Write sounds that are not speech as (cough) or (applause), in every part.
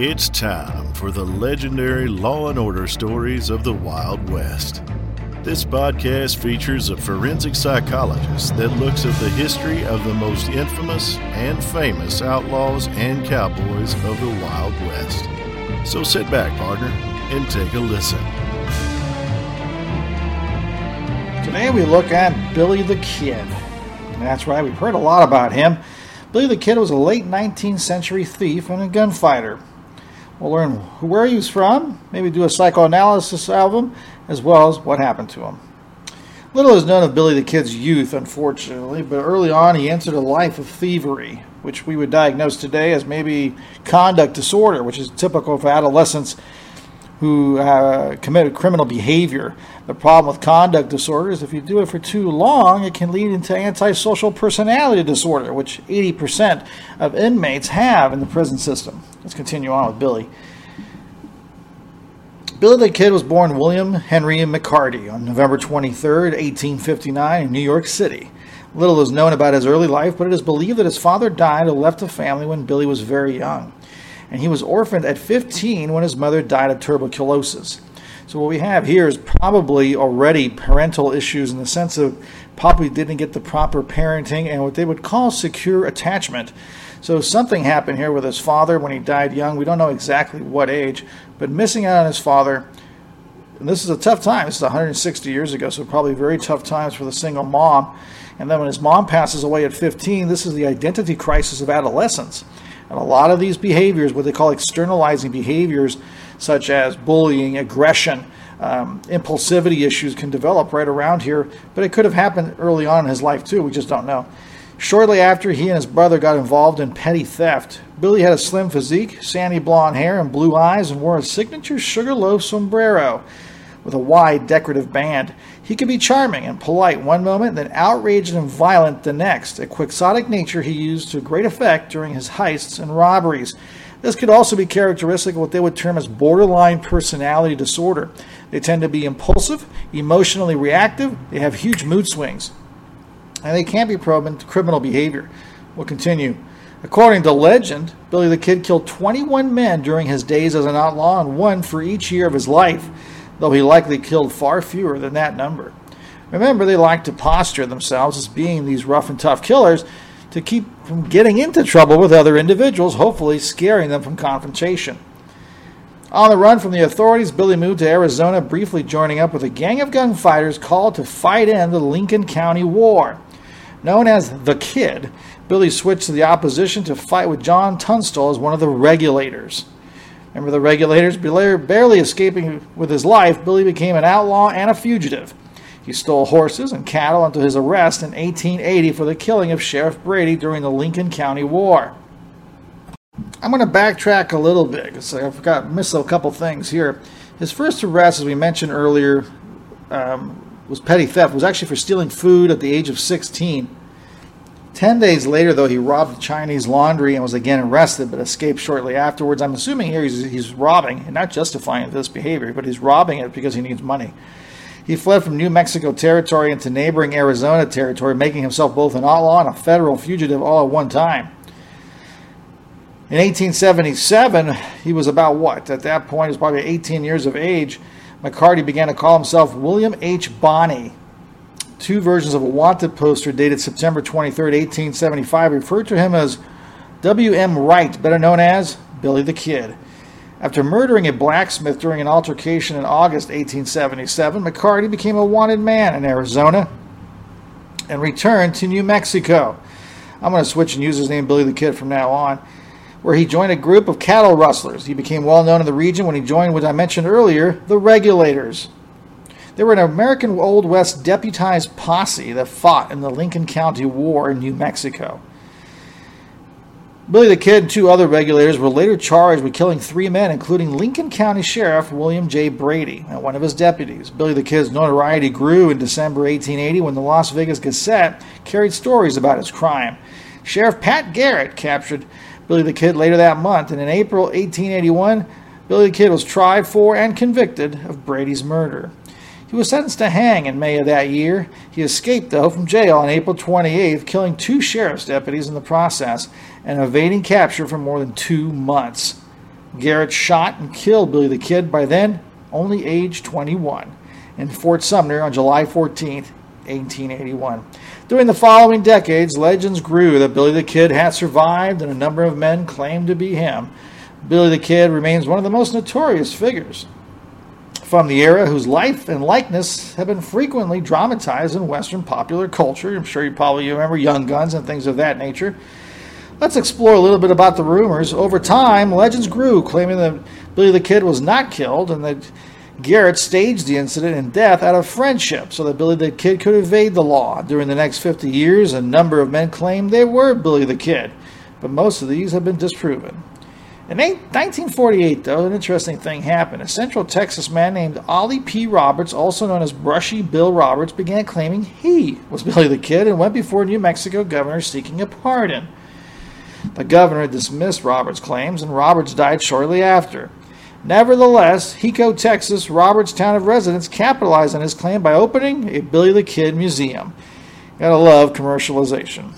It's time for the legendary Law and Order stories of the Wild West. This podcast features a forensic psychologist that looks at the history of the most infamous and famous outlaws and cowboys of the Wild West. So sit back, partner, and take a listen. Today we look at Billy the Kid. That's right, we've heard a lot about him. Billy the Kid was a late 19th century thief and a gunfighter. We'll learn where he was from, maybe do a psychoanalysis of him, as well as what happened to him. Little is known of Billy the Kid's youth, unfortunately, but early on he entered a life of thievery, which we would diagnose today as maybe conduct disorder, which is typical for adolescents who uh, commit criminal behavior. The problem with conduct disorder is if you do it for too long, it can lead into antisocial personality disorder, which 80% of inmates have in the prison system. Let's continue on with Billy. Billy the Kid was born William Henry McCarty on November 23, 1859, in New York City. Little is known about his early life, but it is believed that his father died and left the family when Billy was very young. And he was orphaned at 15 when his mother died of tuberculosis. So, what we have here is probably already parental issues in the sense of probably didn't get the proper parenting and what they would call secure attachment. So something happened here with his father when he died young. We don't know exactly what age, but missing out on his father. And this is a tough time. This is 160 years ago, so probably very tough times for the single mom. And then when his mom passes away at 15, this is the identity crisis of adolescence. And a lot of these behaviors, what they call externalizing behaviors, such as bullying, aggression, um, impulsivity issues, can develop right around here. But it could have happened early on in his life, too. We just don't know. Shortly after he and his brother got involved in petty theft, Billy had a slim physique, sandy blonde hair, and blue eyes, and wore a signature sugarloaf sombrero with a wide decorative band. He could be charming and polite one moment, then outraged and violent the next, a quixotic nature he used to great effect during his heists and robberies. This could also be characteristic of what they would term as borderline personality disorder. They tend to be impulsive, emotionally reactive, they have huge mood swings and they can't be proven to criminal behavior. We'll continue. According to legend, Billy the Kid killed 21 men during his days as an outlaw and one for each year of his life, though he likely killed far fewer than that number. Remember, they like to posture themselves as being these rough and tough killers to keep from getting into trouble with other individuals, hopefully scaring them from confrontation. On the run from the authorities, Billy moved to Arizona, briefly joining up with a gang of gunfighters called to fight in the Lincoln County War. Known as the Kid, Billy switched to the opposition to fight with John Tunstall as one of the regulators. Remember the regulators? Barely escaping with his life, Billy became an outlaw and a fugitive. He stole horses and cattle until his arrest in 1880 for the killing of Sheriff Brady during the Lincoln County War. I'm going to backtrack a little bit because I forgot missed a couple things here. His first arrest, as we mentioned earlier, um, was petty theft. It was actually for stealing food at the age of 16. Ten days later, though, he robbed a Chinese laundry and was again arrested, but escaped shortly afterwards. I'm assuming here he's, he's robbing, and not justifying this behavior, but he's robbing it because he needs money. He fled from New Mexico territory into neighboring Arizona territory, making himself both an outlaw and a federal fugitive all at one time. In 1877, he was about what? At that point, he was probably 18 years of age. McCarty began to call himself William H. Bonney. Two versions of a wanted poster dated September 23, 1875, referred to him as W.M. Wright, better known as Billy the Kid. After murdering a blacksmith during an altercation in August 1877, McCarty became a wanted man in Arizona and returned to New Mexico. I'm going to switch and use his name Billy the Kid from now on where he joined a group of cattle rustlers. He became well known in the region when he joined what I mentioned earlier, the Regulators. They were an American Old West deputized posse that fought in the Lincoln County War in New Mexico. Billy the Kid and two other regulators were later charged with killing three men, including Lincoln County Sheriff William J. Brady and one of his deputies. Billy the Kid's notoriety grew in December 1880 when the Las Vegas Gazette carried stories about his crime. Sheriff Pat Garrett captured Billy the Kid later that month, and in April 1881, Billy the Kid was tried for and convicted of Brady's murder. He was sentenced to hang in May of that year. He escaped, though, from jail on April 28th, killing two sheriff's deputies in the process and evading capture for more than two months. Garrett shot and killed Billy the Kid, by then only age 21, in Fort Sumner on July 14, 1881. During the following decades, legends grew that Billy the Kid had survived, and a number of men claimed to be him. Billy the Kid remains one of the most notorious figures from the era whose life and likeness have been frequently dramatized in Western popular culture. I'm sure you probably remember Young Guns and things of that nature. Let's explore a little bit about the rumors. Over time, legends grew, claiming that Billy the Kid was not killed and that Garrett staged the incident and death out of friendship so that Billy the Kid could evade the law. During the next 50 years, a number of men claimed they were Billy the Kid, but most of these have been disproven. In 1948, though, an interesting thing happened. A Central Texas man named Ollie P. Roberts, also known as Brushy Bill Roberts, began claiming he was (laughs) Billy the Kid and went before New Mexico governor seeking a pardon. The governor dismissed Roberts' claims, and Roberts died shortly after. Nevertheless, Hico, Texas, Roberts' town of residence capitalized on his claim by opening a Billy the Kid museum. gotta love commercialization.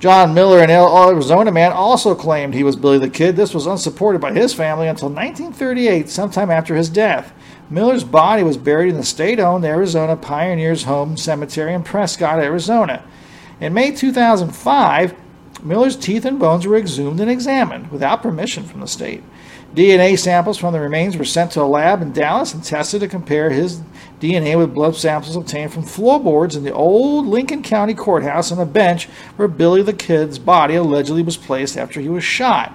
John Miller, an Arizona man, also claimed he was Billy the Kid. This was unsupported by his family until 1938, sometime after his death. Miller's body was buried in the state owned Arizona Pioneers Home Cemetery in Prescott, Arizona. In May 2005, Miller's teeth and bones were exhumed and examined without permission from the state. DNA samples from the remains were sent to a lab in Dallas and tested to compare his DNA with blood samples obtained from floorboards in the old Lincoln County Courthouse on a bench where Billy the Kid's body allegedly was placed after he was shot.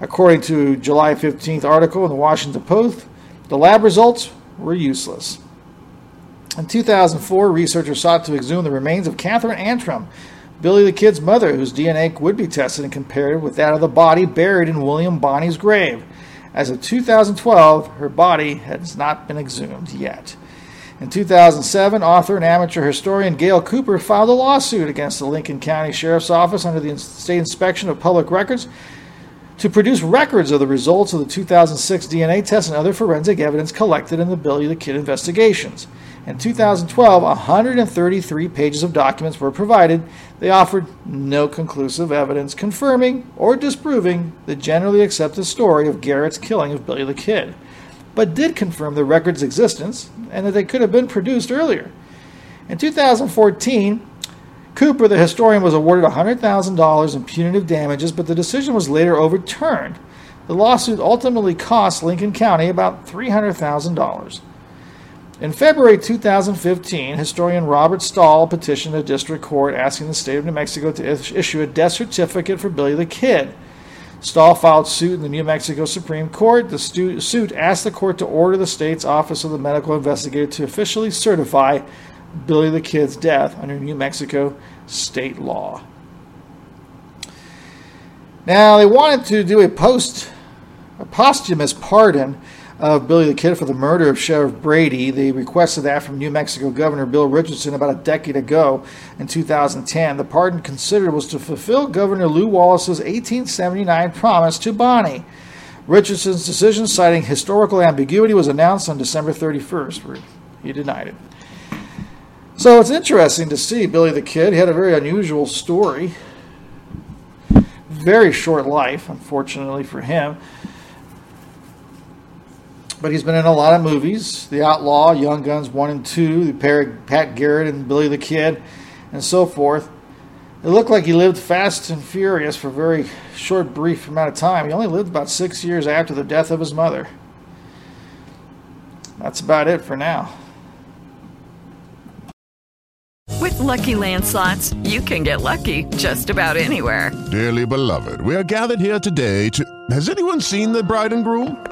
According to July 15th article in the Washington Post, the lab results were useless. In 2004, researchers sought to exhume the remains of Catherine Antrim, Billy the Kid's mother, whose DNA would be tested and compared with that of the body buried in William Bonney's grave. As of 2012, her body has not been exhumed yet. In 2007, author and amateur historian Gale Cooper filed a lawsuit against the Lincoln County Sheriff's Office under the State Inspection of Public Records to produce records of the results of the 2006 DNA test and other forensic evidence collected in the Billy the Kid investigations. In 2012, 133 pages of documents were provided. They offered no conclusive evidence confirming or disproving the generally accepted story of Garrett's killing of Billy the Kid, but did confirm the record's existence and that they could have been produced earlier. In 2014, Cooper, the historian, was awarded $100,000 in punitive damages, but the decision was later overturned. The lawsuit ultimately cost Lincoln County about $300,000. In February 2015, historian Robert Stahl petitioned a district court asking the state of New Mexico to issue a death certificate for Billy the Kid. Stahl filed suit in the New Mexico Supreme Court. The stu- suit asked the court to order the state's Office of the Medical Investigator to officially certify Billy the Kid's death under New Mexico state law. Now, they wanted to do a post a posthumous pardon of Billy the Kid for the murder of Sheriff Brady. They requested that from New Mexico Governor Bill Richardson about a decade ago in 2010. The pardon considered was to fulfill Governor Lew Wallace's 1879 promise to Bonney. Richardson's decision, citing historical ambiguity, was announced on December 31st, where he denied it. So it's interesting to see Billy the Kid. He had a very unusual story. Very short life, unfortunately for him but he's been in a lot of movies The Outlaw, Young Guns 1 and 2, the pair Pat Garrett and Billy the Kid, and so forth. It looked like he lived fast and furious for a very short, brief amount of time. He only lived about six years after the death of his mother. That's about it for now. With Lucky Land slots, you can get lucky just about anywhere. Dearly beloved, we are gathered here today to. Has anyone seen the bride and groom?